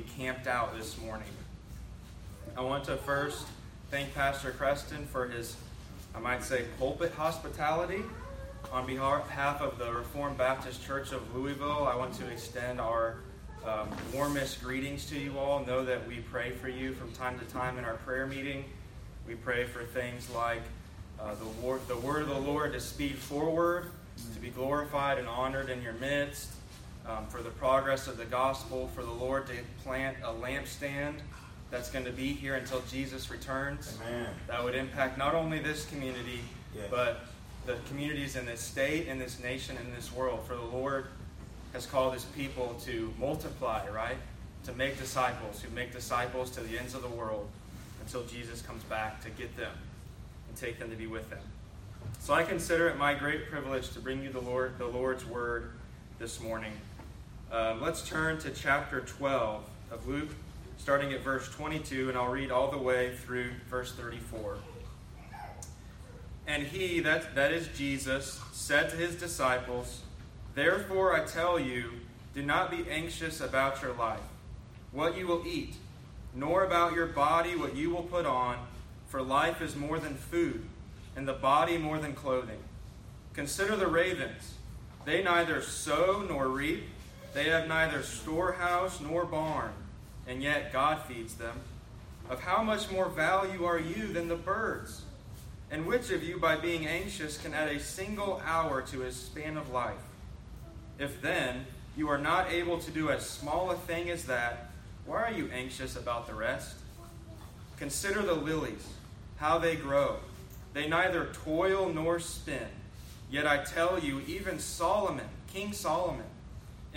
camped out this morning. I want to first thank Pastor Creston for his, I might say, pulpit hospitality. On behalf of the Reformed Baptist Church of Louisville, I want to extend our um, warmest greetings to you all. Know that we pray for you from time to time in our prayer meeting. We pray for things like uh, the, word, the word of the Lord to speed forward, to be glorified and honored in your midst, um, for the progress of the gospel, for the Lord to plant a lampstand that's going to be here until Jesus returns. Amen. That would impact not only this community, yes. but the communities in this state, in this nation, in this world. For the Lord has called his people to multiply, right? To make disciples, who make disciples to the ends of the world until Jesus comes back to get them and take them to be with him. So I consider it my great privilege to bring you the Lord, the Lord's word this morning. Um, let's turn to chapter 12 of Luke, starting at verse 22, and I'll read all the way through verse 34. And he, that, that is Jesus, said to his disciples, Therefore I tell you, do not be anxious about your life, what you will eat, nor about your body what you will put on, for life is more than food, and the body more than clothing. Consider the ravens. They neither sow nor reap, they have neither storehouse nor barn, and yet God feeds them. Of how much more value are you than the birds? And which of you, by being anxious, can add a single hour to his span of life? If then you are not able to do as small a thing as that, why are you anxious about the rest? Consider the lilies, how they grow. They neither toil nor spin. Yet I tell you, even Solomon, King Solomon,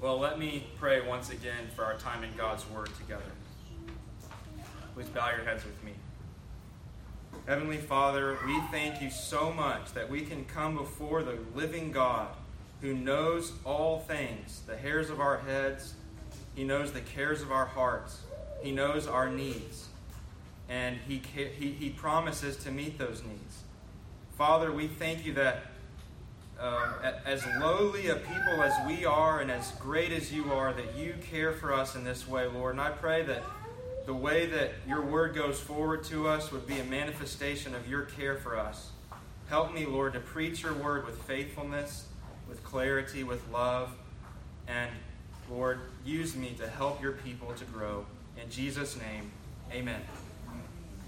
Well, let me pray once again for our time in God's Word together. Please bow your heads with me. Heavenly Father, we thank you so much that we can come before the living God who knows all things, the hairs of our heads. He knows the cares of our hearts. He knows our needs. And he, he, he promises to meet those needs. Father, we thank you that uh, as lowly a people as we are and as great as you are, that you care for us in this way, Lord. And I pray that the way that your word goes forward to us would be a manifestation of your care for us. Help me, Lord, to preach your word with faithfulness, with clarity, with love. And, Lord, use me to help your people to grow. In Jesus' name, amen.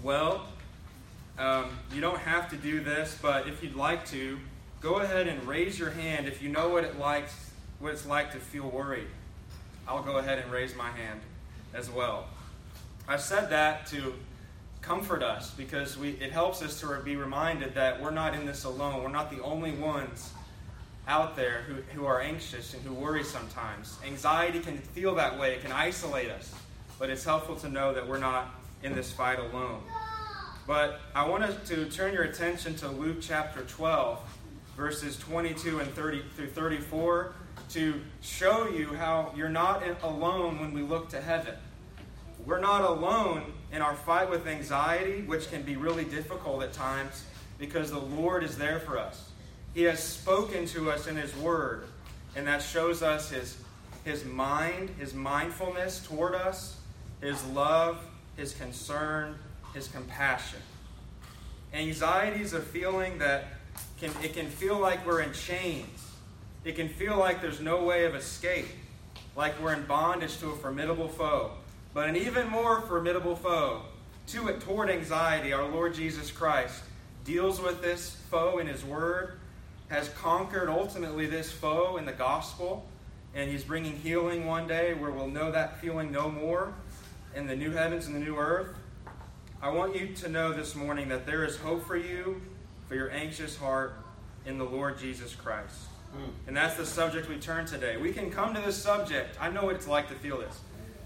Well, um, you don't have to do this, but if you'd like to, go ahead and raise your hand if you know what it likes, what it's like to feel worried. I'll go ahead and raise my hand as well. I've said that to comfort us because we, it helps us to be reminded that we're not in this alone. We're not the only ones out there who, who are anxious and who worry sometimes. Anxiety can feel that way, it can isolate us, but it's helpful to know that we're not in this fight alone. But I wanted to turn your attention to Luke chapter 12, verses 22 and 30 through 34, to show you how you're not alone when we look to heaven. We're not alone in our fight with anxiety, which can be really difficult at times, because the Lord is there for us. He has spoken to us in His Word, and that shows us His, his mind, His mindfulness toward us, His love, His concern, His compassion. Anxiety is a feeling that can, it can feel like we're in chains. It can feel like there's no way of escape, like we're in bondage to a formidable foe. But an even more formidable foe to it toward anxiety, our Lord Jesus Christ deals with this foe in His Word, has conquered ultimately this foe in the gospel, and He's bringing healing one day where we'll know that feeling no more in the new heavens and the new earth. I want you to know this morning that there is hope for you, for your anxious heart, in the Lord Jesus Christ. Mm. And that's the subject we turn today. We can come to this subject. I know what it's like to feel this.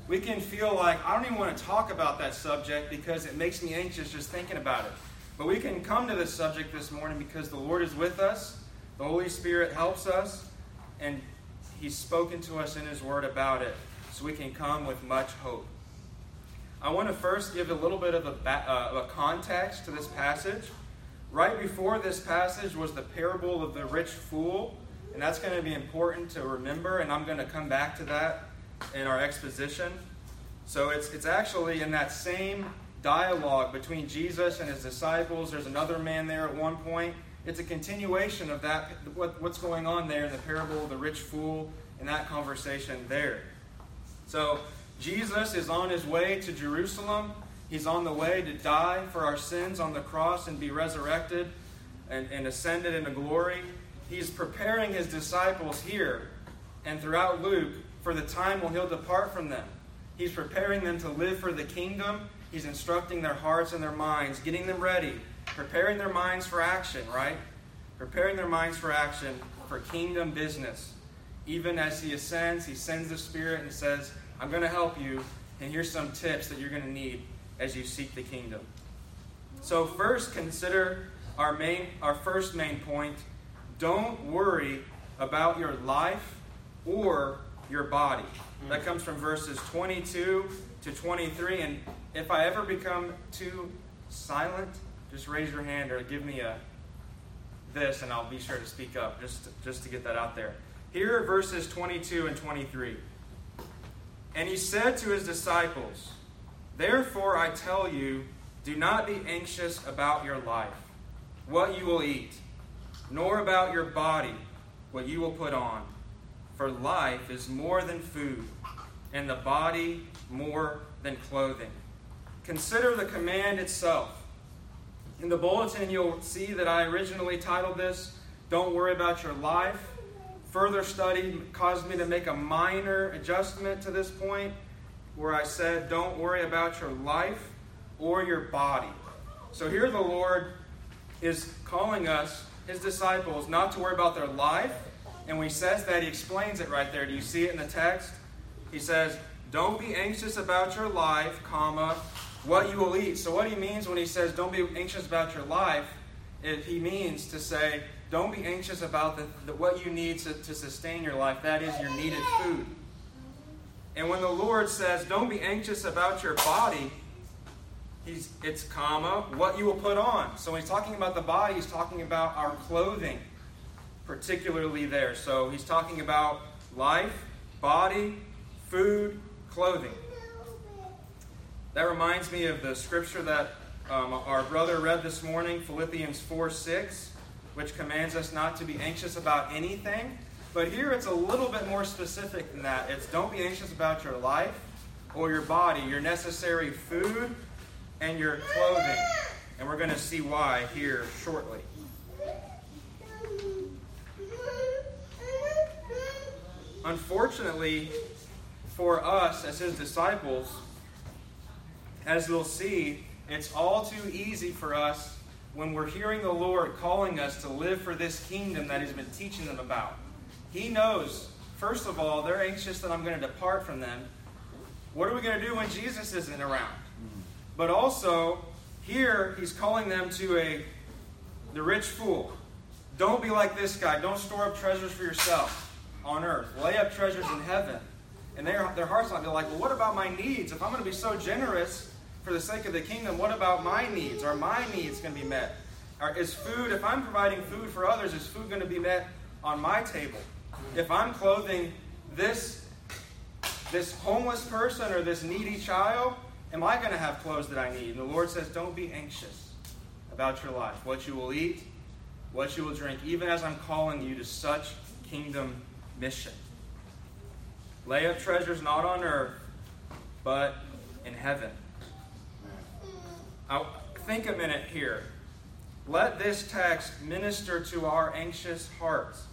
We can feel like, I don't even want to talk about that subject because it makes me anxious just thinking about it. But we can come to this subject this morning because the Lord is with us, the Holy Spirit helps us, and He's spoken to us in His Word about it, so we can come with much hope. I want to first give a little bit of a, uh, a context to this passage. Right before this passage was the parable of the rich fool, and that's going to be important to remember, and I'm going to come back to that in our exposition. So it's, it's actually in that same dialogue between Jesus and his disciples. There's another man there at one point. It's a continuation of that, what, what's going on there in the parable of the rich fool and that conversation there. So Jesus is on his way to Jerusalem. He's on the way to die for our sins on the cross and be resurrected and, and ascended into glory. He's preparing his disciples here and throughout Luke for the time when he'll depart from them. He's preparing them to live for the kingdom He's instructing their hearts and their minds, getting them ready, preparing their minds for action, right? Preparing their minds for action for kingdom business. Even as he ascends, he sends the Spirit and says, I'm going to help you, and here's some tips that you're going to need as you seek the kingdom. So, first, consider our, main, our first main point don't worry about your life or your body. That hmm. comes from verses 22 to 23. And if I ever become too silent, just raise your hand or give me a this, and I'll be sure to speak up just to, just to get that out there. Here are verses 22 and 23. And he said to his disciples, Therefore I tell you, do not be anxious about your life, what you will eat, nor about your body, what you will put on. For life is more than food, and the body more than clothing. Consider the command itself. In the bulletin, you'll see that I originally titled this, Don't Worry About Your Life. Further study caused me to make a minor adjustment to this point where I said, Don't worry about your life or your body. So here the Lord is calling us, his disciples, not to worry about their life. And when he says that, he explains it right there. Do you see it in the text? He says, Don't be anxious about your life, comma, what you will eat. So, what he means when he says, don't be anxious about your life, it, he means to say, don't be anxious about the, the, what you need to, to sustain your life. That is your needed food. And when the Lord says, don't be anxious about your body, he's, it's comma, what you will put on. So when he's talking about the body, he's talking about our clothing, particularly there. So he's talking about life, body, food, clothing. That reminds me of the scripture that um, our brother read this morning, Philippians 4 6, which commands us not to be anxious about anything. But here it's a little bit more specific than that. It's don't be anxious about your life or your body, your necessary food, and your clothing. And we're going to see why here shortly. Unfortunately, for us as his disciples, as we'll see, it's all too easy for us when we're hearing the Lord calling us to live for this kingdom that He's been teaching them about. He knows, first of all, they're anxious that I'm going to depart from them. What are we going to do when Jesus isn't around? Mm. But also, here He's calling them to a the rich fool. Don't be like this guy. Don't store up treasures for yourself on earth. Lay up treasures in heaven. And their, their hearts might be like, well, what about my needs? If I'm going to be so generous, for the sake of the kingdom, what about my needs? Are my needs going to be met? Are, is food, if I'm providing food for others, is food going to be met on my table? If I'm clothing this, this homeless person or this needy child, am I going to have clothes that I need? And the Lord says, don't be anxious about your life, what you will eat, what you will drink, even as I'm calling you to such kingdom mission. Lay up treasures not on earth, but in heaven I'll think a minute here. Let this text minister to our anxious hearts.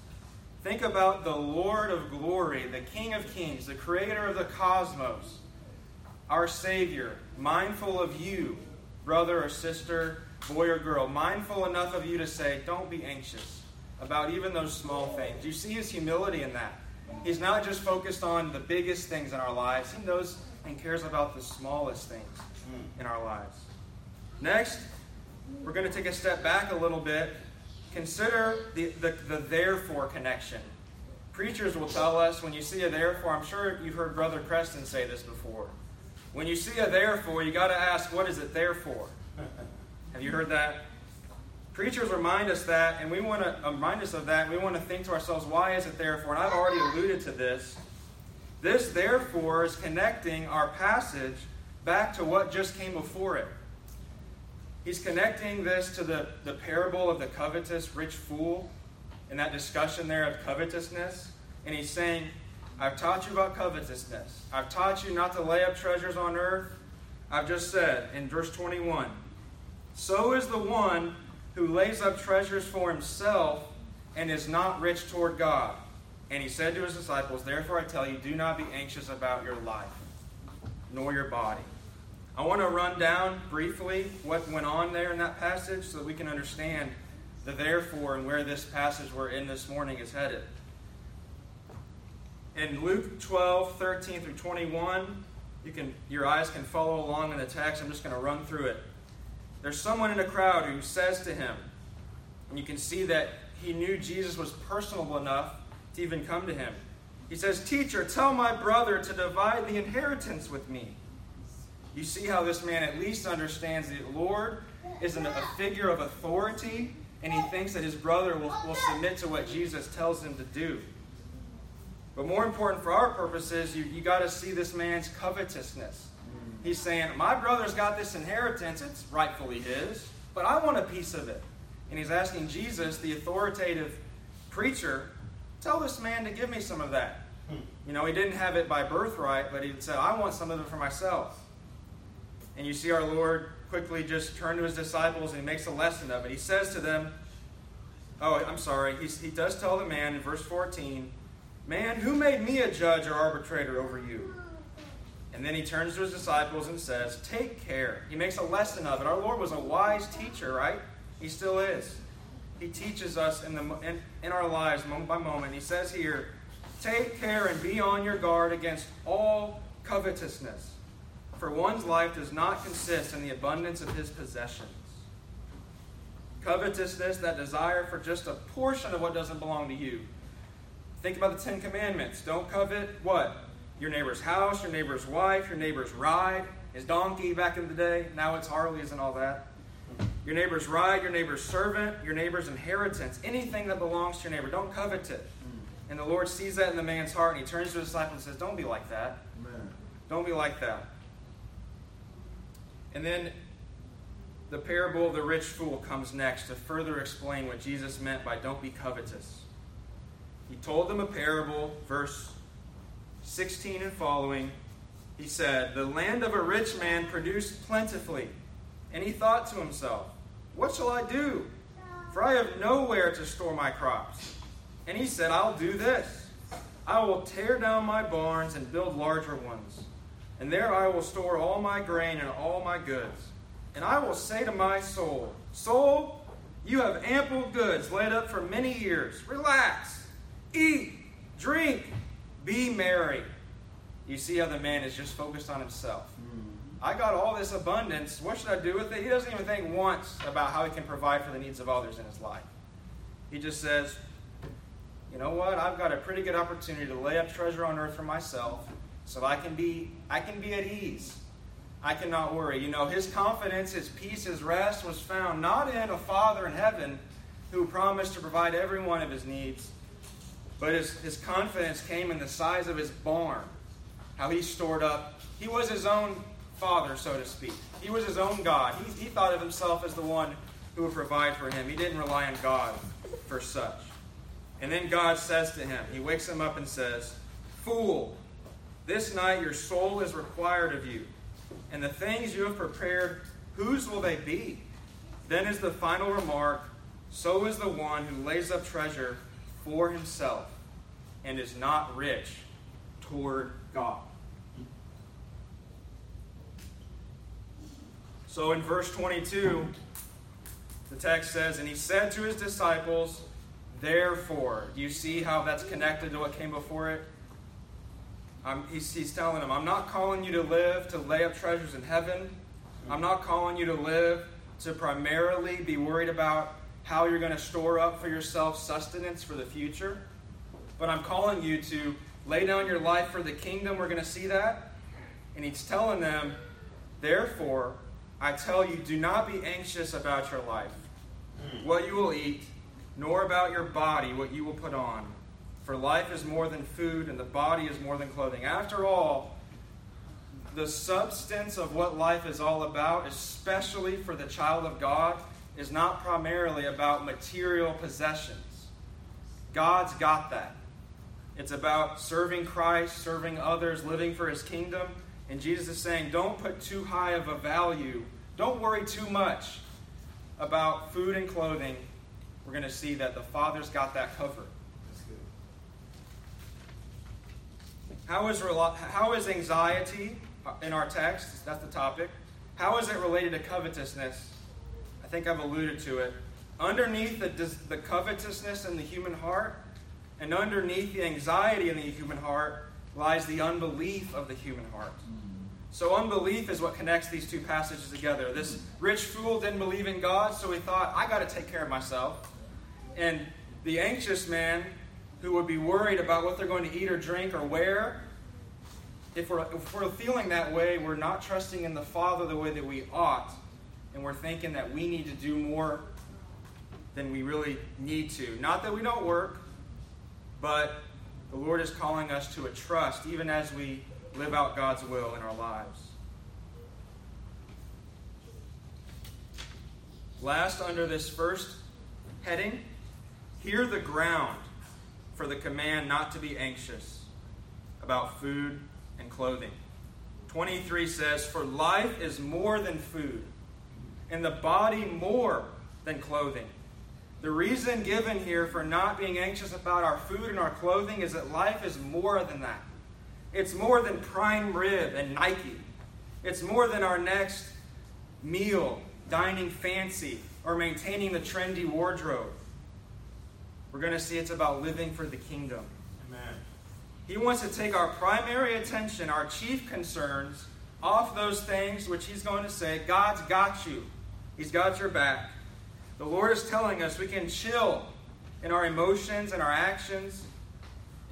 Think about the Lord of glory, the King of kings, the creator of the cosmos, our Savior, mindful of you, brother or sister, boy or girl, mindful enough of you to say, Don't be anxious about even those small things. You see his humility in that. He's not just focused on the biggest things in our lives, he knows and cares about the smallest things in our lives. Next, we're going to take a step back a little bit. Consider the, the, the therefore connection. Preachers will tell us when you see a therefore, I'm sure you've heard Brother Creston say this before. When you see a therefore, you got to ask, what is it there for? Have you heard that? Preachers remind us that, and we want to uh, remind us of that, and we want to think to ourselves, why is it therefore? And I've already alluded to this. This, therefore, is connecting our passage back to what just came before it. He's connecting this to the, the parable of the covetous rich fool in that discussion there of covetousness. And he's saying, I've taught you about covetousness. I've taught you not to lay up treasures on earth. I've just said in verse 21 So is the one who lays up treasures for himself and is not rich toward God. And he said to his disciples, Therefore I tell you, do not be anxious about your life, nor your body. I want to run down briefly what went on there in that passage so that we can understand the therefore and where this passage we're in this morning is headed. In Luke 12, 13 through 21, you can, your eyes can follow along in the text. I'm just going to run through it. There's someone in the crowd who says to him, and you can see that he knew Jesus was personable enough to even come to him. He says, Teacher, tell my brother to divide the inheritance with me. You see how this man at least understands that Lord is a figure of authority, and he thinks that his brother will, will submit to what Jesus tells him to do. But more important for our purposes, you, you got to see this man's covetousness. He's saying, My brother's got this inheritance, it's rightfully his, but I want a piece of it. And he's asking Jesus, the authoritative preacher, tell this man to give me some of that. You know, he didn't have it by birthright, but he said, I want some of it for myself. And you see our Lord quickly just turn to his disciples and he makes a lesson of it. He says to them, Oh, I'm sorry. He, he does tell the man in verse 14, Man, who made me a judge or arbitrator over you? And then he turns to his disciples and says, Take care. He makes a lesson of it. Our Lord was a wise teacher, right? He still is. He teaches us in, the, in, in our lives moment by moment. He says here, Take care and be on your guard against all covetousness for one's life does not consist in the abundance of his possessions. Covetousness, that desire for just a portion of what doesn't belong to you. Think about the Ten Commandments. Don't covet what? Your neighbor's house, your neighbor's wife, your neighbor's ride, his donkey back in the day. Now it's Harley's and all that. Your neighbor's ride, your neighbor's servant, your neighbor's inheritance, anything that belongs to your neighbor. Don't covet it. And the Lord sees that in the man's heart, and he turns to his disciples and says, Don't be like that. Amen. Don't be like that. And then the parable of the rich fool comes next to further explain what Jesus meant by don't be covetous. He told them a parable, verse 16 and following. He said, The land of a rich man produced plentifully. And he thought to himself, What shall I do? For I have nowhere to store my crops. And he said, I'll do this I will tear down my barns and build larger ones and there I will store all my grain and all my goods. And I will say to my soul, Soul, you have ample goods laid up for many years. Relax, eat, drink, be merry. You see how the man is just focused on himself. Mm-hmm. I got all this abundance. What should I do with it? He doesn't even think once about how he can provide for the needs of others in his life. He just says, You know what? I've got a pretty good opportunity to lay up treasure on earth for myself so I can be I can be at ease. I cannot worry. You know, his confidence, his peace, his rest was found not in a Father in heaven who promised to provide every one of his needs, but his, his confidence came in the size of his barn, how he stored up. He was his own father, so to speak. He was his own God. He, he thought of himself as the one who would provide for him. He didn't rely on God for such. And then God says to him, He wakes him up and says, Fool, this night your soul is required of you, and the things you have prepared Whose will they be? Then is the final remark So is the one who lays up treasure for himself and is not rich toward God. So in verse 22, the text says, And he said to his disciples, Therefore, do you see how that's connected to what came before it? He's, he's telling them, I'm not calling you to live to lay up treasures in heaven. I'm not calling you to live to primarily be worried about how you're going to store up for yourself sustenance for the future. But I'm calling you to lay down your life for the kingdom. We're going to see that. And he's telling them, therefore, I tell you, do not be anxious about your life, what you will eat, nor about your body, what you will put on. For life is more than food, and the body is more than clothing. After all, the substance of what life is all about, especially for the child of God, is not primarily about material possessions. God's got that. It's about serving Christ, serving others, living for his kingdom. And Jesus is saying, don't put too high of a value. Don't worry too much about food and clothing. We're going to see that the Father's got that covered. How is, how is anxiety uh, in our text? That's the topic. How is it related to covetousness? I think I've alluded to it. Underneath the, the covetousness in the human heart, and underneath the anxiety in the human heart, lies the unbelief of the human heart. So, unbelief is what connects these two passages together. This rich fool didn't believe in God, so he thought, I got to take care of myself. And the anxious man who would be worried about what they're going to eat or drink or wear, if we're, if we're feeling that way, we're not trusting in the Father the way that we ought. And we're thinking that we need to do more than we really need to. Not that we don't work, but the Lord is calling us to a trust, even as we live out God's will in our lives. Last, under this first heading, hear the ground for the command not to be anxious about food and clothing. 23 says, For life is more than food, and the body more than clothing. The reason given here for not being anxious about our food and our clothing is that life is more than that. It's more than prime rib and Nike. It's more than our next meal, dining fancy, or maintaining the trendy wardrobe. We're going to see it's about living for the kingdom. Amen. He wants to take our primary attention, our chief concerns, off those things which he's going to say, God's got you. He's got your back. The Lord is telling us we can chill in our emotions and our actions.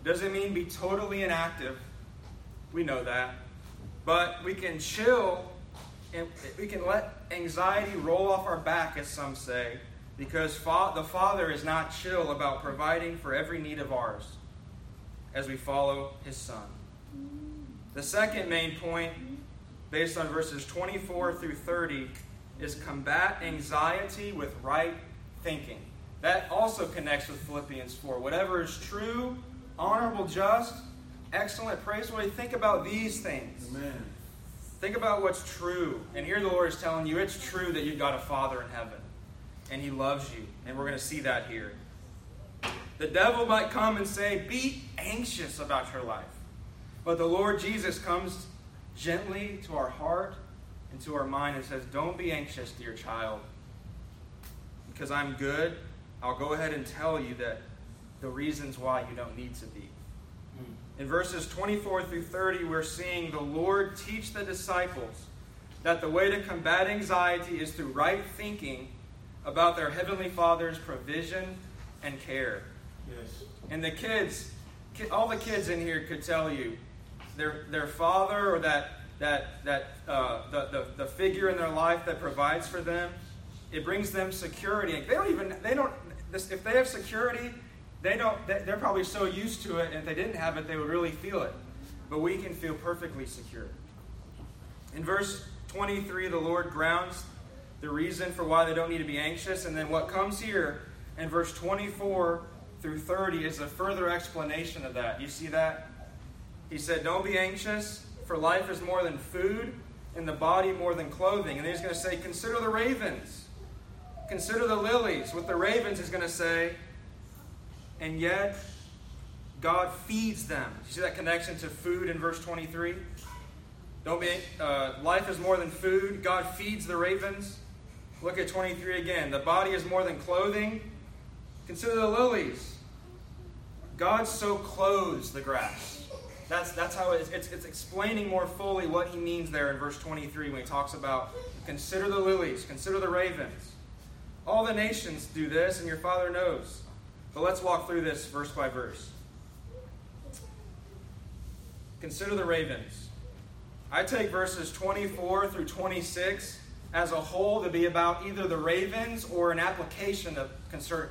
It doesn't mean be totally inactive. We know that. But we can chill and we can let anxiety roll off our back, as some say, because fa- the Father is not chill about providing for every need of ours as we follow His Son. The second main point, based on verses 24 through 30, is combat anxiety with right thinking. That also connects with Philippians 4. Whatever is true, honorable, just, excellent, praiseworthy, think about these things. Amen. Think about what's true. And here the Lord is telling you it's true that you've got a Father in heaven and He loves you. And we're going to see that here. The devil might come and say, Be anxious about your life. But the Lord Jesus comes gently to our heart and to our mind and says, Don't be anxious, dear child, because I'm good. I'll go ahead and tell you that the reasons why you don't need to be. In verses 24 through 30, we're seeing the Lord teach the disciples that the way to combat anxiety is through right thinking about their Heavenly Father's provision and care. Yes. And the kids, all the kids in here could tell you their, their father or that, that, that uh, the, the, the figure in their life that provides for them, it brings them security. They don't even, they don't, this, if they have security, they don't, they're probably so used to it, and if they didn't have it, they would really feel it. But we can feel perfectly secure. In verse 23, the Lord grounds the reason for why they don't need to be anxious. And then what comes here in verse 24 through 30 is a further explanation of that. You see that? He said, Don't be anxious, for life is more than food, and the body more than clothing. And he's going to say, Consider the ravens. Consider the lilies. With the ravens, he's going to say, And yet God feeds them. You see that connection to food in verse 23? Don't be, uh, life is more than food. God feeds the ravens. Look at 23 again. The body is more than clothing. Consider the lilies. God so clothes the grass. That's, that's how it's, it's, it's explaining more fully what he means there in verse 23 when he talks about consider the lilies, consider the ravens. All the nations do this, and your Father knows. But let's walk through this verse by verse. Consider the ravens. I take verses 24 through 26 as a whole to be about either the ravens or an application of concern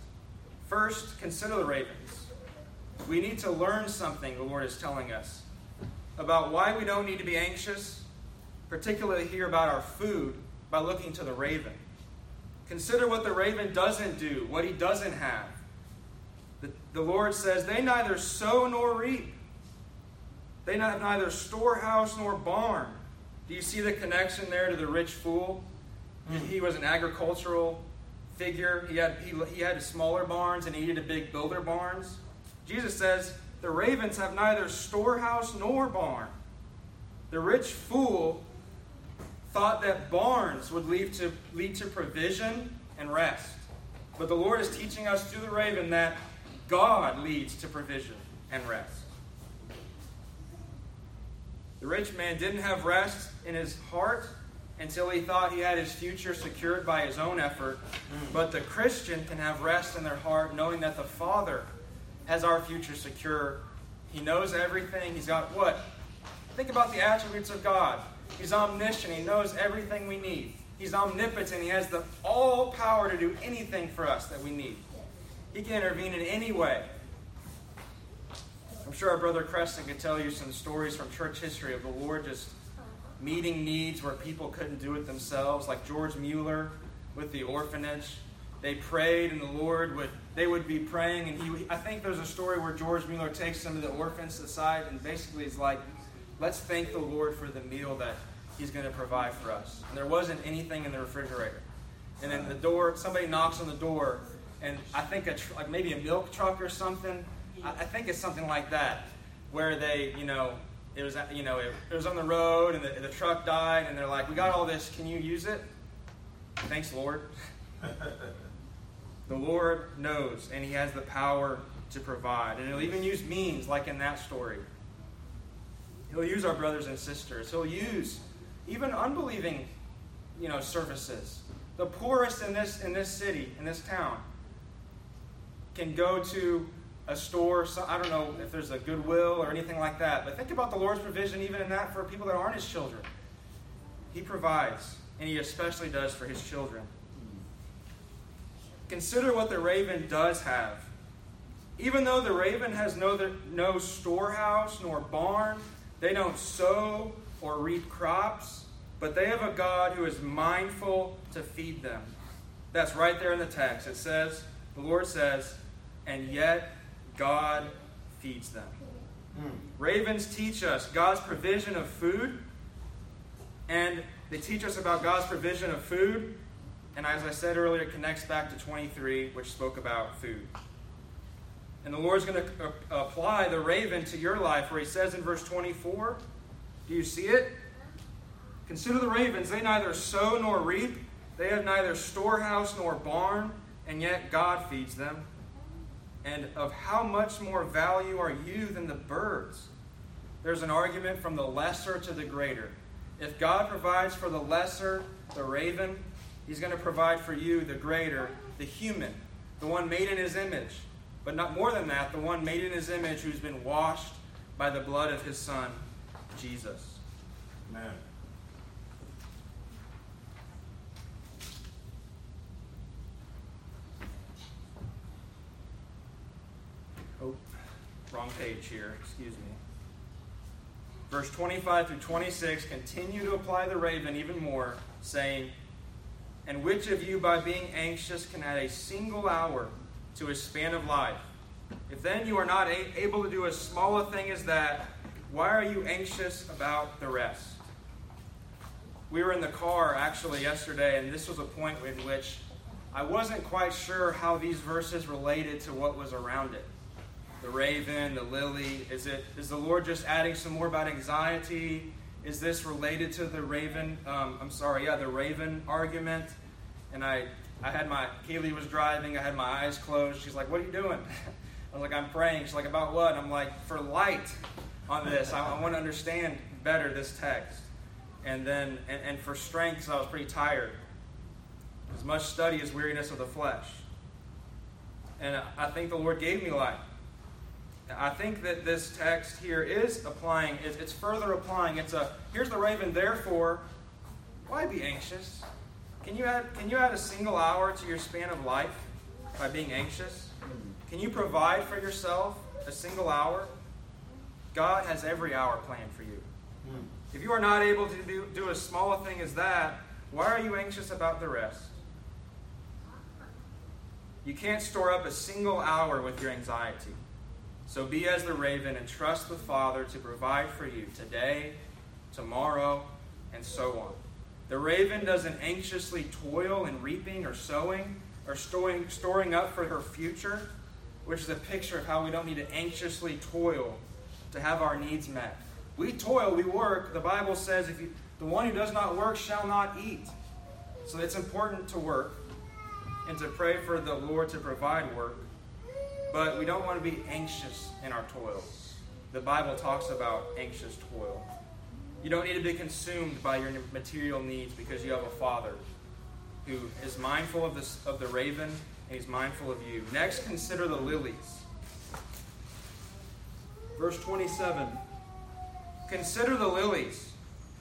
First, consider the ravens. We need to learn something, the Lord is telling us, about why we don't need to be anxious, particularly here about our food, by looking to the raven. Consider what the raven doesn't do, what he doesn't have. The, the Lord says, They neither sow nor reap they have neither storehouse nor barn. Do you see the connection there to the rich fool? He was an agricultural figure. He had, he, he had smaller barns and he needed a big builder barns. Jesus says, The ravens have neither storehouse nor barn. The rich fool thought that barns would lead to, lead to provision and rest. But the Lord is teaching us through the raven that God leads to provision and rest. The rich man didn't have rest in his heart until he thought he had his future secured by his own effort. Hmm. But the Christian can have rest in their heart knowing that the Father has our future secure. He knows everything. He's got what? Think about the attributes of God. He's omniscient. He knows everything we need. He's omnipotent. He has the all power to do anything for us that we need. He can intervene in any way. I'm sure our brother Creston could tell you some stories from church history of the Lord just meeting needs where people couldn't do it themselves, like George Mueller with the orphanage. They prayed, and the Lord would they would be praying, and he. I think there's a story where George Mueller takes some of the orphans aside, and basically is like, "Let's thank the Lord for the meal that He's going to provide for us." And there wasn't anything in the refrigerator, and then the door. Somebody knocks on the door, and I think a tr- like maybe a milk truck or something I think it's something like that, where they, you know, it was, you know, it, it was on the road and the, the truck died, and they're like, "We got all this. Can you use it?" Thanks, Lord. the Lord knows, and He has the power to provide, and He'll even use means, like in that story. He'll use our brothers and sisters. He'll use even unbelieving, you know, services. The poorest in this in this city, in this town, can go to a store. So, I don't know if there's a goodwill or anything like that. But think about the Lord's provision even in that for people that aren't His children. He provides, and He especially does for His children. Consider what the raven does have. Even though the raven has no, no storehouse nor barn, they don't sow or reap crops, but they have a God who is mindful to feed them. That's right there in the text. It says, the Lord says, and yet God feeds them. Mm. Ravens teach us God's provision of food, and they teach us about God's provision of food. And as I said earlier, it connects back to 23, which spoke about food. And the Lord's going to uh, apply the raven to your life, where he says in verse 24, Do you see it? Consider the ravens. They neither sow nor reap, they have neither storehouse nor barn, and yet God feeds them. And of how much more value are you than the birds? There's an argument from the lesser to the greater. If God provides for the lesser, the raven, He's going to provide for you, the greater, the human, the one made in His image. But not more than that, the one made in His image who's been washed by the blood of His Son, Jesus. Amen. Wrong page here. Excuse me. Verse 25 through 26 continue to apply the raven even more, saying, And which of you, by being anxious, can add a single hour to a span of life? If then you are not a- able to do as small a thing as that, why are you anxious about the rest? We were in the car actually yesterday, and this was a point in which I wasn't quite sure how these verses related to what was around it. The raven, the lily. Is it is the Lord just adding some more about anxiety? Is this related to the raven? Um, I'm sorry, yeah, the raven argument. And I, I had my Kaylee was driving. I had my eyes closed. She's like, "What are you doing?" I was like, "I'm praying." She's like, "About what?" I'm like, "For light on this. I, I want to understand better this text." And then, and, and for strength, so I was pretty tired. As much study as weariness of the flesh. And I think the Lord gave me light. I think that this text here is applying, it's further applying. It's a, here's the raven, therefore, why be anxious? Can you, add, can you add a single hour to your span of life by being anxious? Can you provide for yourself a single hour? God has every hour planned for you. Hmm. If you are not able to do, do as small a thing as that, why are you anxious about the rest? You can't store up a single hour with your anxiety. So be as the raven and trust the Father to provide for you today, tomorrow, and so on. The raven doesn't anxiously toil in reaping or sowing or storing, storing up for her future, which is a picture of how we don't need to anxiously toil to have our needs met. We toil, we work. The Bible says if you, the one who does not work shall not eat. So it's important to work and to pray for the Lord to provide work. But we don't want to be anxious in our toil. The Bible talks about anxious toil. You don't need to be consumed by your material needs because you have a Father who is mindful of, this, of the raven and he's mindful of you. Next, consider the lilies. Verse 27 Consider the lilies,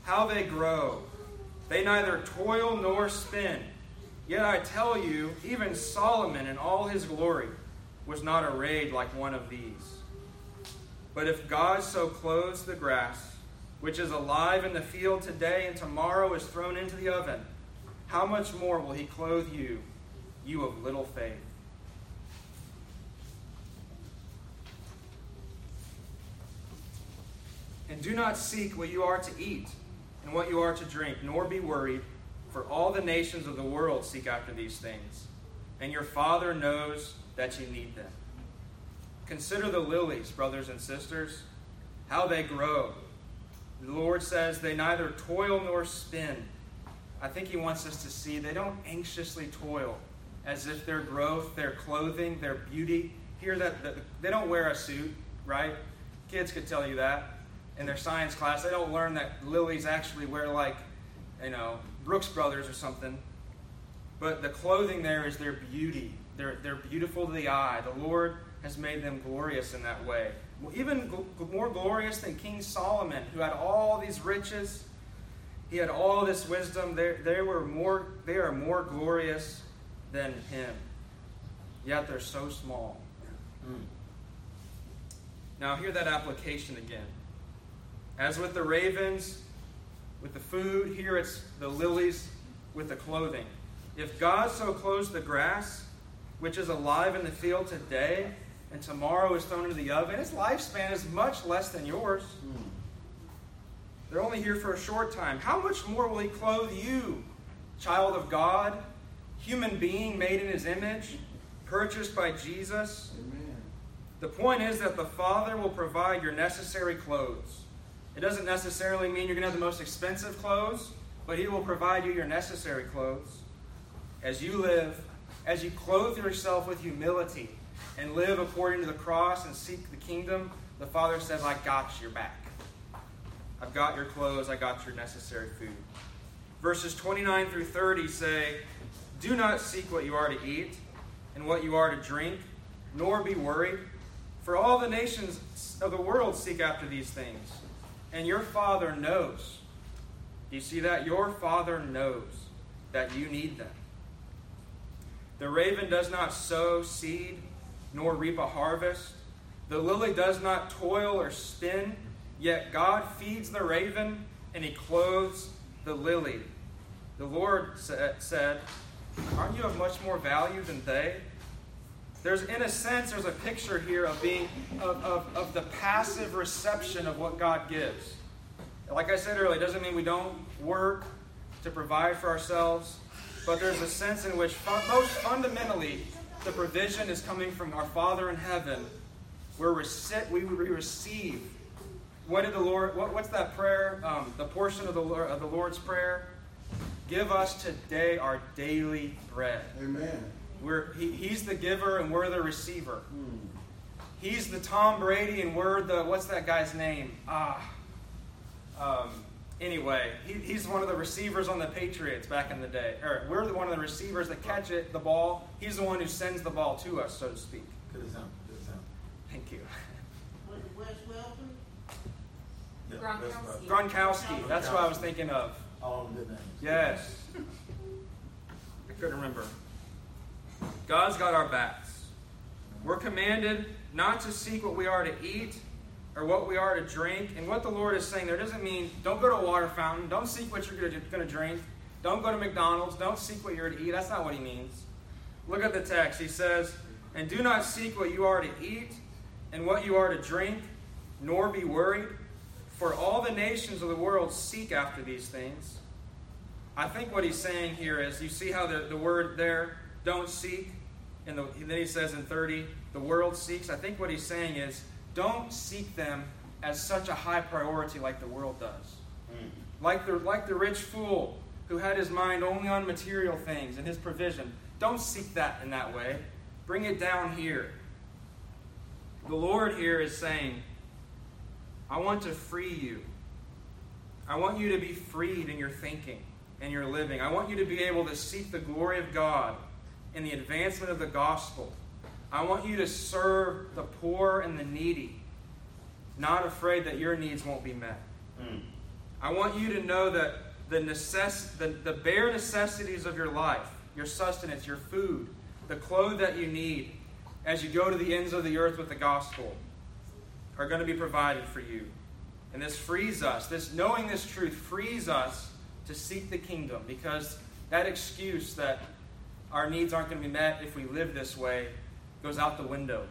how they grow. They neither toil nor spin. Yet I tell you, even Solomon in all his glory was not arrayed like one of these. But if God so clothes the grass, which is alive in the field today and tomorrow is thrown into the oven, how much more will he clothe you, you of little faith? And do not seek what you are to eat and what you are to drink, nor be worried, for all the nations of the world seek after these things. And your Father knows that you need them. Consider the lilies, brothers and sisters, how they grow. The Lord says they neither toil nor spin. I think He wants us to see they don't anxiously toil as if their growth, their clothing, their beauty. That, that they don't wear a suit, right? Kids could tell you that in their science class. They don't learn that lilies actually wear like, you know, Brooks Brothers or something. But the clothing there is their beauty. They're, they're beautiful to the eye. The Lord has made them glorious in that way. Even gl- more glorious than King Solomon, who had all these riches. He had all this wisdom. They, they, were more, they are more glorious than him. Yet they're so small. Mm. Now, hear that application again. As with the ravens, with the food, here it's the lilies with the clothing. If God so clothes the grass, which is alive in the field today, and tomorrow is thrown into the oven, its lifespan is much less than yours. Hmm. They're only here for a short time. How much more will He clothe you, child of God, human being made in His image, purchased by Jesus? Amen. The point is that the Father will provide your necessary clothes. It doesn't necessarily mean you're going to have the most expensive clothes, but He will provide you your necessary clothes. As you live, as you clothe yourself with humility and live according to the cross and seek the kingdom, the Father says, I got your back. I've got your clothes, I got your necessary food. Verses 29 through 30 say, Do not seek what you are to eat and what you are to drink, nor be worried, for all the nations of the world seek after these things, and your Father knows. Do you see that? Your Father knows that you need them. The raven does not sow seed nor reap a harvest, The lily does not toil or spin, yet God feeds the raven and he clothes the lily. The Lord said, Aren't you of much more value than they? There's, in a sense, there's a picture here of being of, of, of the passive reception of what God gives. Like I said earlier, it doesn't mean we don't work to provide for ourselves, but there's a sense in which, most fundamentally, the provision is coming from our Father in heaven. Where we, we receive. What did the Lord? What, what's that prayer? Um, the portion of the, Lord, of the Lord's prayer. Give us today our daily bread. Amen. We're, he, he's the giver and we're the receiver. Hmm. He's the Tom Brady and we're the what's that guy's name? Ah. Um, anyway, he, he's one of the receivers on the Patriots back in the day. Or we're the one of the receivers that catch it, the ball. He's the one who sends the ball to us, so to speak. Good example. Good example. Thank you. Wes Welton? Gronkowski. Gronkowski. That's what I was thinking of. All good names. Yes. I couldn't remember. God's got our backs. We're commanded not to seek what we are to eat or what we are to drink. And what the Lord is saying there doesn't mean don't go to a water fountain, don't seek what you're going to drink, don't go to McDonald's, don't seek what you're to eat. That's not what he means. Look at the text. He says, And do not seek what you are to eat and what you are to drink, nor be worried, for all the nations of the world seek after these things. I think what he's saying here is you see how the, the word there, don't seek, and, the, and then he says in 30, the world seeks. I think what he's saying is don't seek them as such a high priority like the world does. Mm. Like, the, like the rich fool who had his mind only on material things and his provision. Don't seek that in that way. Bring it down here. The Lord here is saying, I want to free you. I want you to be freed in your thinking and your living. I want you to be able to seek the glory of God in the advancement of the gospel I want you to serve the poor and the needy, not afraid that your needs won't be met. Mm. I want you to know that the, necess- the, the bare necessities of your life, your sustenance, your food, the clothes that you need as you go to the ends of the earth with the gospel are going to be provided for you. And this frees us, this knowing this truth frees us to seek the kingdom because that excuse that our needs aren't going to be met if we live this way goes out the window.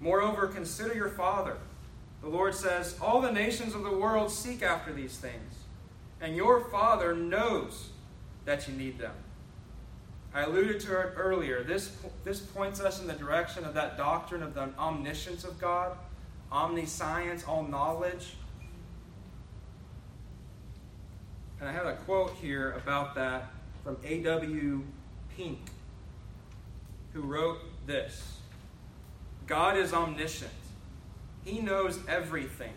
Moreover, consider your Father. The Lord says, All the nations of the world seek after these things, and your Father knows that you need them. I alluded to it earlier. This, this points us in the direction of that doctrine of the omniscience of God, omniscience, all knowledge. And I have a quote here about that from A.W. Pink, who wrote this God is omniscient, He knows everything,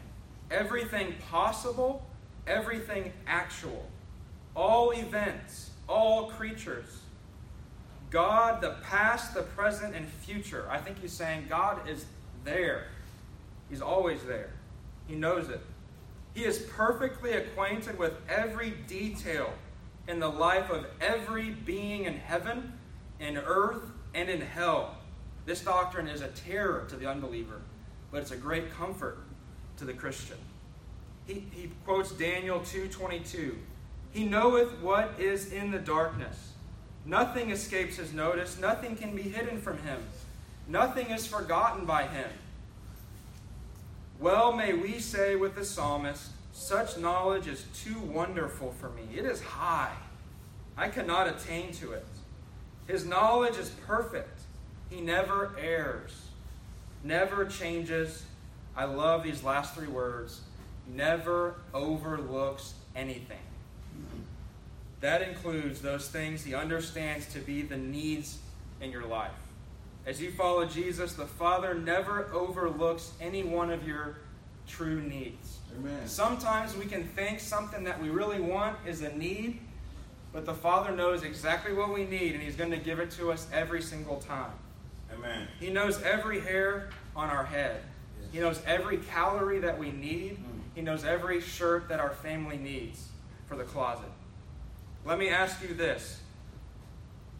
everything possible, everything actual, all events, all creatures. God, the past, the present, and future. I think he's saying God is there. He's always there. He knows it. He is perfectly acquainted with every detail in the life of every being in heaven, in earth, and in hell. This doctrine is a terror to the unbeliever, but it's a great comfort to the Christian. He, he quotes Daniel 2.22. He knoweth what is in the darkness. Nothing escapes his notice. Nothing can be hidden from him. Nothing is forgotten by him. Well, may we say with the psalmist, such knowledge is too wonderful for me. It is high. I cannot attain to it. His knowledge is perfect. He never errs, never changes. I love these last three words never overlooks anything. That includes those things he understands to be the needs in your life. As you follow Jesus, the Father never overlooks any one of your true needs. Amen. Sometimes we can think something that we really want is a need, but the Father knows exactly what we need, and He's going to give it to us every single time. Amen. He knows every hair on our head. Yes. He knows every calorie that we need. Mm. He knows every shirt that our family needs for the closet. Let me ask you this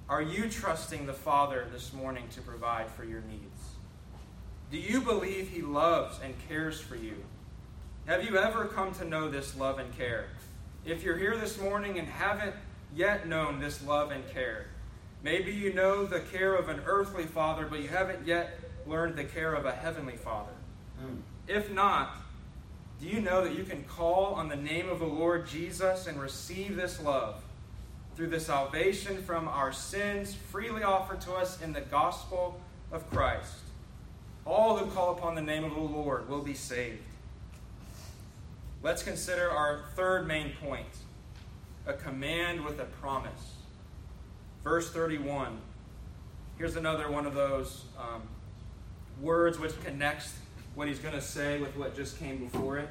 Are you trusting the Father this morning to provide for your needs? Do you believe He loves and cares for you? Have you ever come to know this love and care? If you're here this morning and haven't yet known this love and care, maybe you know the care of an earthly father, but you haven't yet learned the care of a heavenly father. Mm. If not, do you know that you can call on the name of the Lord Jesus and receive this love through the salvation from our sins freely offered to us in the gospel of Christ? All who call upon the name of the Lord will be saved. Let's consider our third main point a command with a promise. Verse 31. Here's another one of those um, words which connects what he's going to say with what just came before it.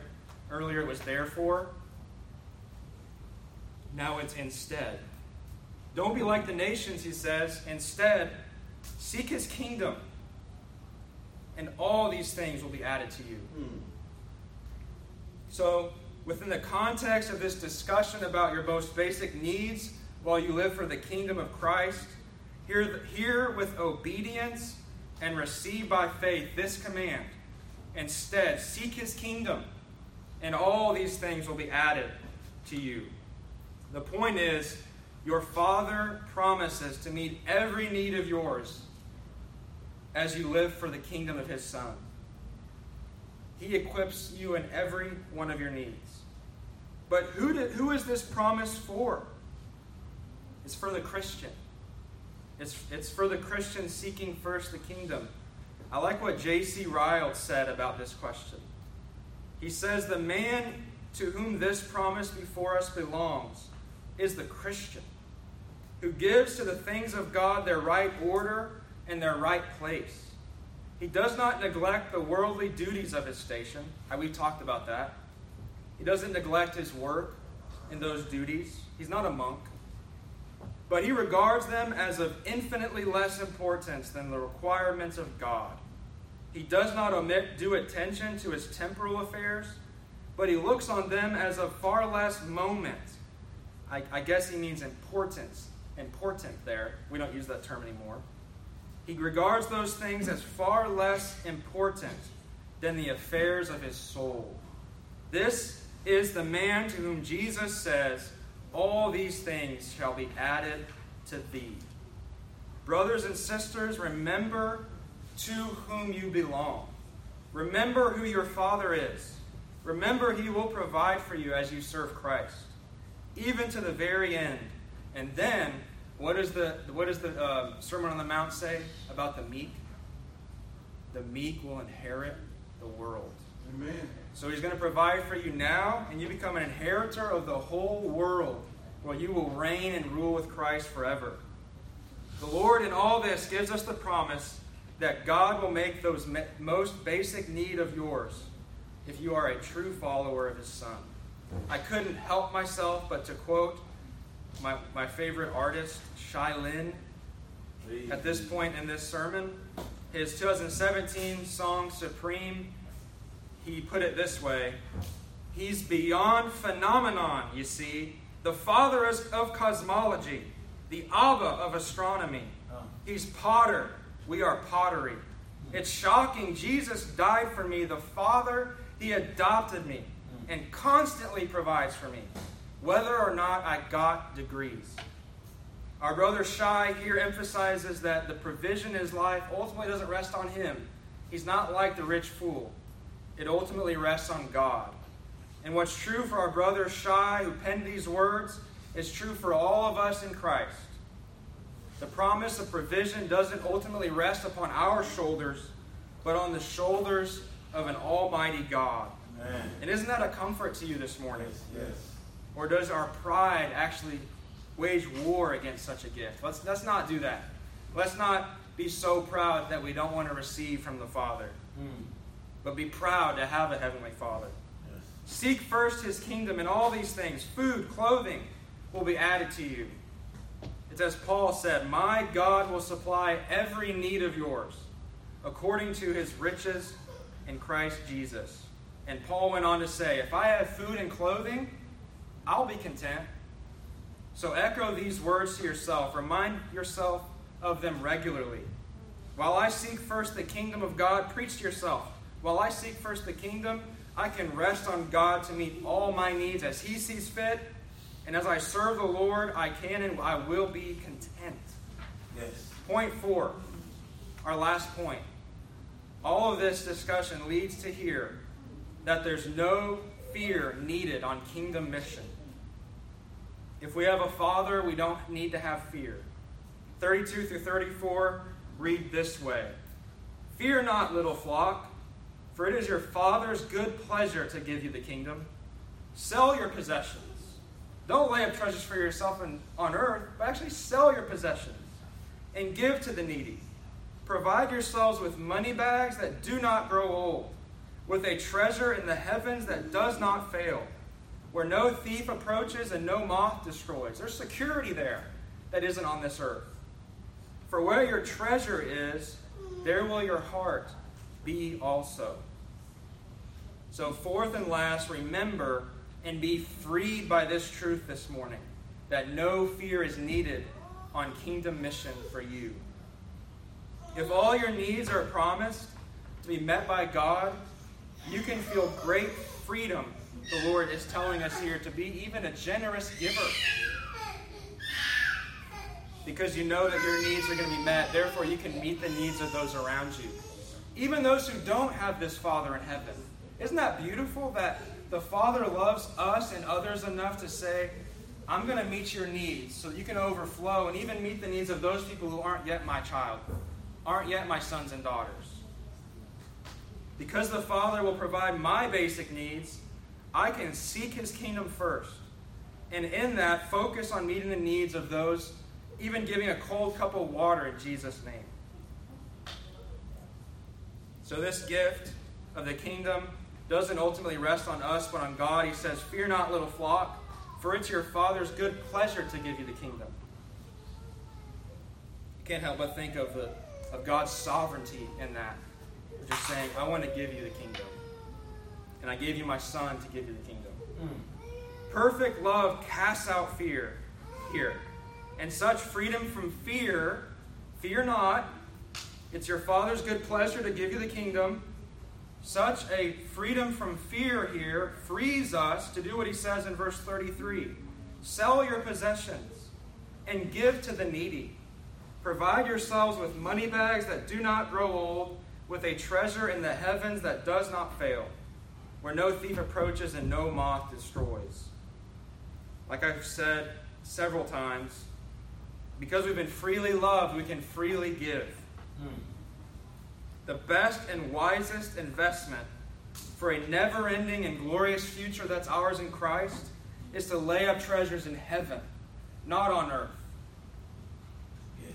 Earlier it was therefore. Now it's instead. Don't be like the nations, he says. Instead, seek his kingdom, and all these things will be added to you. Mm. So, within the context of this discussion about your most basic needs while you live for the kingdom of Christ, hear, hear with obedience and receive by faith this command. Instead, seek his kingdom, and all these things will be added to you. The point is, your Father promises to meet every need of yours as you live for the kingdom of his Son. He equips you in every one of your needs. But who, did, who is this promise for? It's for the Christian. It's, it's for the Christian seeking first the kingdom. I like what J.C. Ryle said about this question. He says, The man to whom this promise before us belongs is the Christian, who gives to the things of God their right order and their right place. He does not neglect the worldly duties of his station. We talked about that. He doesn't neglect his work in those duties. He's not a monk. But he regards them as of infinitely less importance than the requirements of God. He does not omit due attention to his temporal affairs, but he looks on them as of far less moment. I, I guess he means importance. Important there. We don't use that term anymore. He regards those things as far less important than the affairs of his soul. This is the man to whom Jesus says, All these things shall be added to thee. Brothers and sisters, remember to whom you belong. Remember who your Father is. Remember, He will provide for you as you serve Christ, even to the very end. And then, what, is the, what does the uh, Sermon on the Mount say about the meek? The meek will inherit the world. Amen. So He's going to provide for you now, and you become an inheritor of the whole world, where you will reign and rule with Christ forever. The Lord, in all this, gives us the promise that God will make those most basic need of yours if you are a true follower of His Son. I couldn't help myself but to quote my, my favorite artist, Shai Linne, at this point in this sermon. His 2017 song, Supreme, he put it this way He's beyond phenomenon, you see, the father of cosmology, the Abba of astronomy. Oh. He's potter, we are pottery. It's shocking. Jesus died for me. The Father, He adopted me hmm. and constantly provides for me, whether or not I got degrees. Our brother Shai here emphasizes that the provision in his life ultimately doesn't rest on him. He's not like the rich fool, it ultimately rests on God. And what's true for our brother Shai, who penned these words, is true for all of us in Christ. The promise of provision doesn't ultimately rest upon our shoulders, but on the shoulders of an almighty God. Amen. And isn't that a comfort to you this morning? Yes. Yes. Or does our pride actually wage war against such a gift? Let's, let's not do that. Let's not be so proud that we don't want to receive from the Father, Mm. But be proud to have a Heavenly Father. Yes. Seek first His kingdom, and all these things food, clothing will be added to you. It's as Paul said, My God will supply every need of yours according to his riches in Christ Jesus. And Paul went on to say, If I have food and clothing, I'll be content. So echo these words to yourself. Remind yourself of them regularly. While I seek first the kingdom of God, preach to yourself. While I seek first the kingdom, I can rest on God to meet all my needs as He sees fit. And as I serve the Lord, I can and I will be content. Yes. Point four, our last point. All of this discussion leads to here that there's no fear needed on kingdom mission. If we have a father, we don't need to have fear. 32 through 34 read this way Fear not, little flock, for it is your Father's good pleasure to give you the kingdom. Sell your possessions. Don't lay up treasures for yourself in, on earth, but actually sell your possessions and give to the needy. Provide yourselves with money bags that do not grow old, with a treasure in the heavens that does not fail, where no thief approaches and no moth destroys. There's security there that isn't on this earth. For where your treasure is, there will your heart be also. So, fourth and last, remember and be freed by this truth this morning that no fear is needed on kingdom mission for you. If all your needs are promised to be met by God, you can feel great freedom, the Lord is telling us here, to be even a generous giver because you know that your needs are going to be met. Therefore, you can meet the needs of those around you. Even those who don't have this Father in heaven. Isn't that beautiful that the Father loves us and others enough to say, I'm going to meet your needs so you can overflow and even meet the needs of those people who aren't yet my child, aren't yet my sons and daughters. Because the Father will provide my basic needs, I can seek his kingdom first. And in that, focus on meeting the needs of those even giving a cold cup of water in Jesus' name. So, this gift of the kingdom doesn't ultimately rest on us, but on God. He says, Fear not, little flock, for it's your Father's good pleasure to give you the kingdom. You can't help but think of, the, of God's sovereignty in that. Just saying, I want to give you the kingdom. And I gave you my son to give you the kingdom. Mm. Perfect love casts out fear here and such freedom from fear, fear not. It's your Father's good pleasure to give you the kingdom. Such a freedom from fear here frees us to do what he says in verse 33 Sell your possessions and give to the needy. Provide yourselves with money bags that do not grow old, with a treasure in the heavens that does not fail, where no thief approaches and no moth destroys. Like I've said several times, because we've been freely loved, we can freely give. Hmm. The best and wisest investment for a never ending and glorious future that's ours in Christ is to lay up treasures in heaven, not on earth. Yes.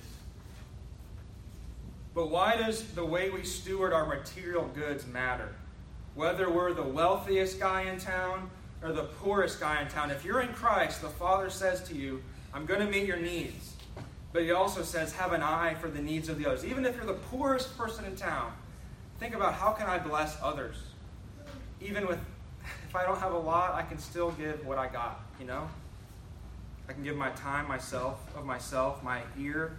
But why does the way we steward our material goods matter? Whether we're the wealthiest guy in town or the poorest guy in town, if you're in Christ, the Father says to you, I'm going to meet your needs. But he also says, have an eye for the needs of the others. Even if you're the poorest person in town, think about how can I bless others? Even with, if I don't have a lot, I can still give what I got, you know? I can give my time, myself, of myself, my ear.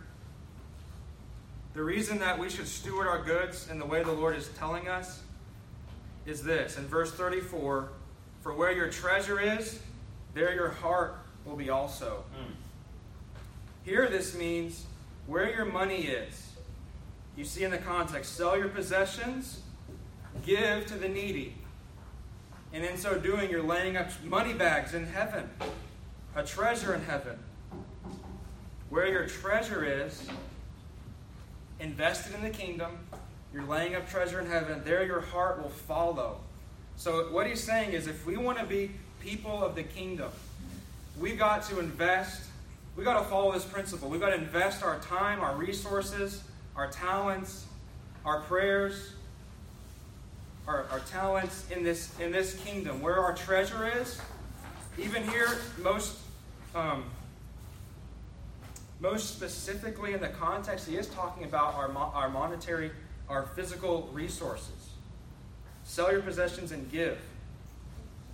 The reason that we should steward our goods in the way the Lord is telling us is this. In verse 34, for where your treasure is, there your heart will be also. Mm. Here, this means where your money is. You see in the context sell your possessions, give to the needy. And in so doing, you're laying up money bags in heaven, a treasure in heaven. Where your treasure is, invested in the kingdom, you're laying up treasure in heaven, there your heart will follow. So, what he's saying is if we want to be people of the kingdom, we've got to invest we got to follow this principle. We've got to invest our time, our resources, our talents, our prayers, our, our talents in this in this kingdom, where our treasure is. Even here, most um, most specifically in the context, he is talking about our, our monetary, our physical resources. Sell your possessions and give.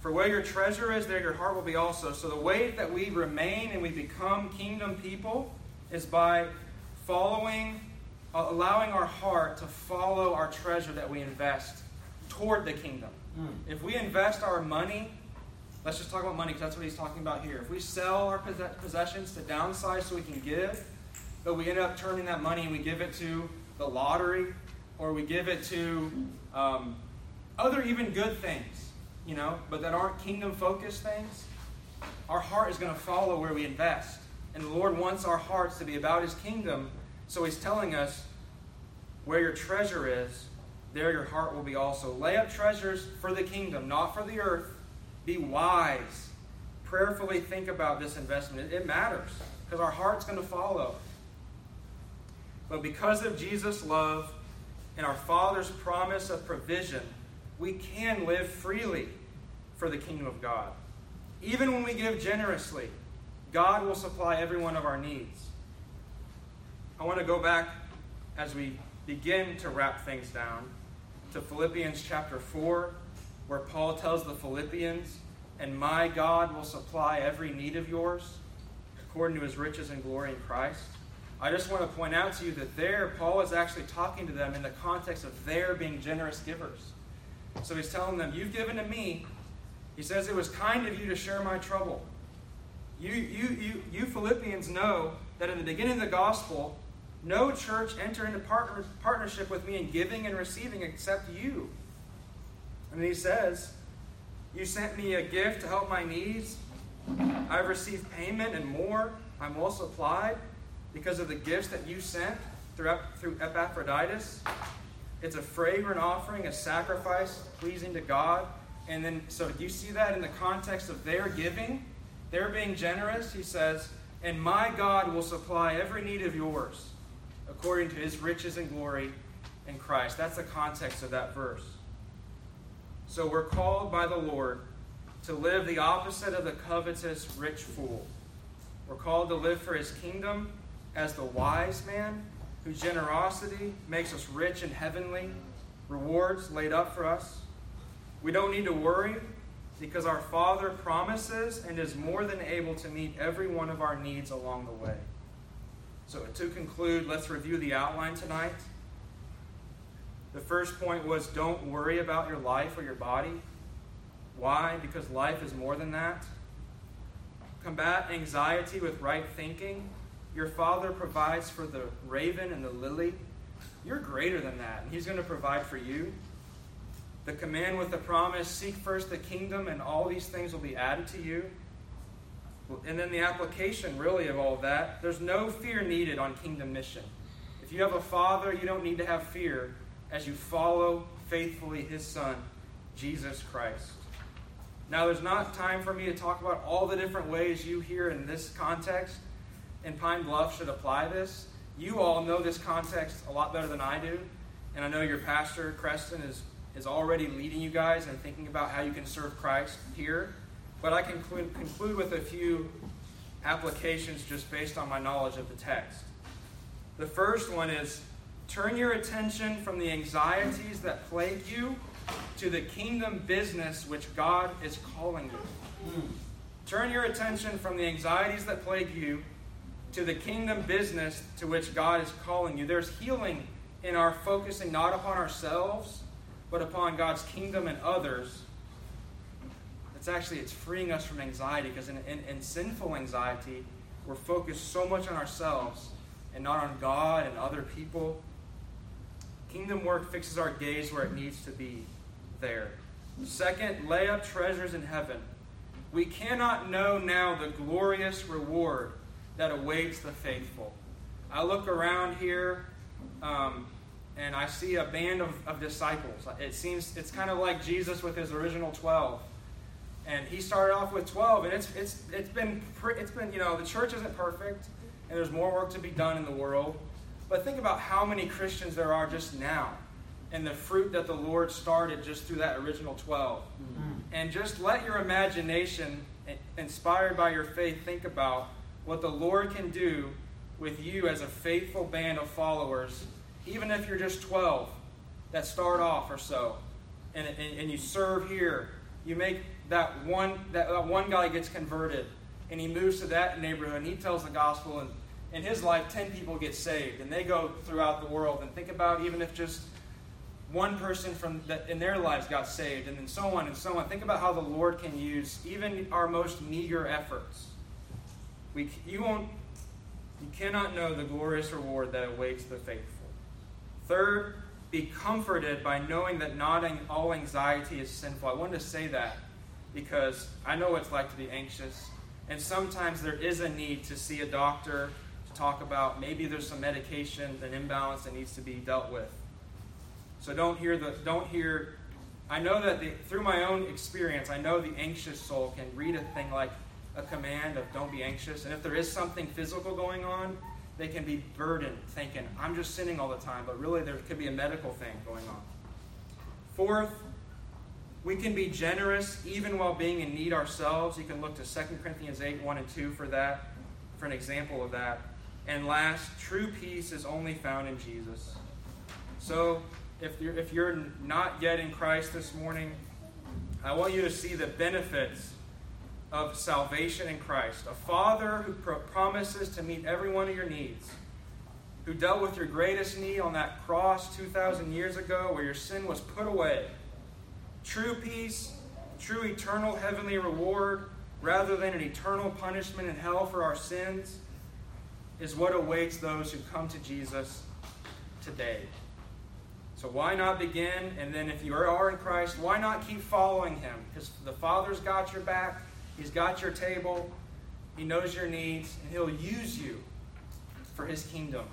For where your treasure is, there your heart will be also. So the way that we remain and we become kingdom people is by following allowing our heart to follow our treasure that we invest toward the kingdom. Mm. If we invest our money, let's just talk about money because that's what he's talking about here. If we sell our possessions to downsize so we can give, but we end up turning that money and we give it to the lottery or we give it to um, other even good things, you know, but that aren't kingdom focused things, our heart is going to follow where we invest. And the Lord wants our hearts to be about His kingdom. So He's telling us where your treasure is, there your heart will be also. Lay up treasures for the kingdom, not for the earth. Be wise. Prayerfully think about this investment. It, matters because our heart's going to follow. But because of Jesus' love and our Father's promise of provision, we can live freely for the kingdom of God. Even when we give generously, God will supply every one of our needs. I want to go back as we begin to wrap things down to Philippians chapter 4, where Paul tells the Philippians, And my God will supply every need of yours according to his riches and glory in Christ. I just want to point out to you that there, Paul is actually talking to them in the context of their being generous givers. So he's telling them, You've given to me. He says, It was kind of you to share my trouble. You, you, you, you Philippians know that in the beginning of the gospel, no church entered into partner, partnership with me in giving and receiving except you. And he says, You sent me a gift to help my needs. I've received payment and more. I'm well supplied because of the gifts that you sent through, through Epaphroditus. It's a fragrant offering, a sacrifice pleasing to God. And then, so do you see that in the context of their giving? They're being generous. He says, And my God will supply every need of yours according to his riches and glory in Christ. That's the context of that verse. So we're called by the Lord to live the opposite of the covetous rich fool. We're called to live for his kingdom as the wise man whose generosity makes us rich and heavenly, rewards laid up for us. We don't need to worry because our Father promises and is more than able to meet every one of our needs along the way. So, to conclude, let's review the outline tonight. The first point was don't worry about your life or your body. Why? Because life is more than that. Combat anxiety with right thinking your Father provides for the raven and the lily. You're greater than that, and He's going to provide for you. The command with the promise seek first the kingdom, and all these things will be added to you. And then the application, really, of all that there's no fear needed on kingdom mission. If you have a Father, you don't need to have fear as you follow faithfully His Son, Jesus Christ. Now, there's not time for me to talk about all the different ways you hear in this context in Pine Bluff should apply this. You all know this context a lot better than I do. And I know your pastor, Creston, is, is already leading you guys and thinking about how you can serve Christ here. But I can conclude, conclude with a few applications just based on my knowledge of the text. The first one is turn your attention from the anxieties that plague you to the kingdom business which God is calling you. Hmm. Turn your attention from the anxieties that plague you to the kingdom business to which God is calling you. There's healing in our focusing not upon ourselves, but upon God's kingdom and others. It's actually it's freeing us from anxiety because in, in, in sinful anxiety, we're focused so much on ourselves and not on God and other people. Kingdom work fixes our gaze where it needs to be there. Second, lay up treasures in heaven. We cannot know now the glorious reward that awaits the faithful. I look around here um, and I see a band of, of disciples. It seems it's kind of like Jesus with his original 12. And he started off with 12, and it's, it's, it's, been, it's been, you know, the church isn't perfect, and there's more work to be done in the world. But think about how many Christians there are just now, and the fruit that the Lord started just through that original 12. Mm-hmm. And just let your imagination, inspired by your faith, think about what the Lord can do with you as a faithful band of followers, even if you're just 12 that start off or so, and, and, and you serve here, you make that one, that, that one guy gets converted, and he moves to that neighborhood, and he tells the gospel, and, in his life, 10 people get saved, and they go throughout the world. And think about even if just one person from the, in their lives got saved, and then so on and so on. Think about how the Lord can use even our most meager efforts. We, you won't, you cannot know the glorious reward that awaits the faithful. Third, be comforted by knowing that not all anxiety is sinful. I wanted to say that because I know what it's like to be anxious. And sometimes there is a need to see a doctor to talk about maybe there's some medication, an imbalance that needs to be dealt with. So don't hear the don't hear I know that the, through my own experience, I know the anxious soul can read a thing like a command of don't be anxious. And if there is something physical going on, they can be burdened thinking, I'm just sinning all the time, but really there could be a medical thing going on. Fourth, we can be generous even while being in need ourselves. You can look to 2 Corinthians 8 1 and 2 for that, for an example of that. And last, true peace is only found in Jesus. So, if you're, if you're not yet in Christ this morning, I want you to see the benefits of salvation in Christ. A Father who pro- promises to meet every one of your needs, who dealt with your greatest need on that cross 2,000 years ago where your sin was put away. True peace, true eternal heavenly reward, rather than an eternal punishment in hell for our sins, is what awaits those who come to Jesus today. So why not begin? And then if you are in Christ, why not keep following him? Because the Father's got your back. He's got your table, He knows your needs, and He'll use you for His kingdom.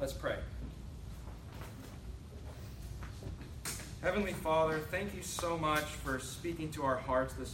Let's pray. Heavenly Father, thank you so much for speaking to our hearts this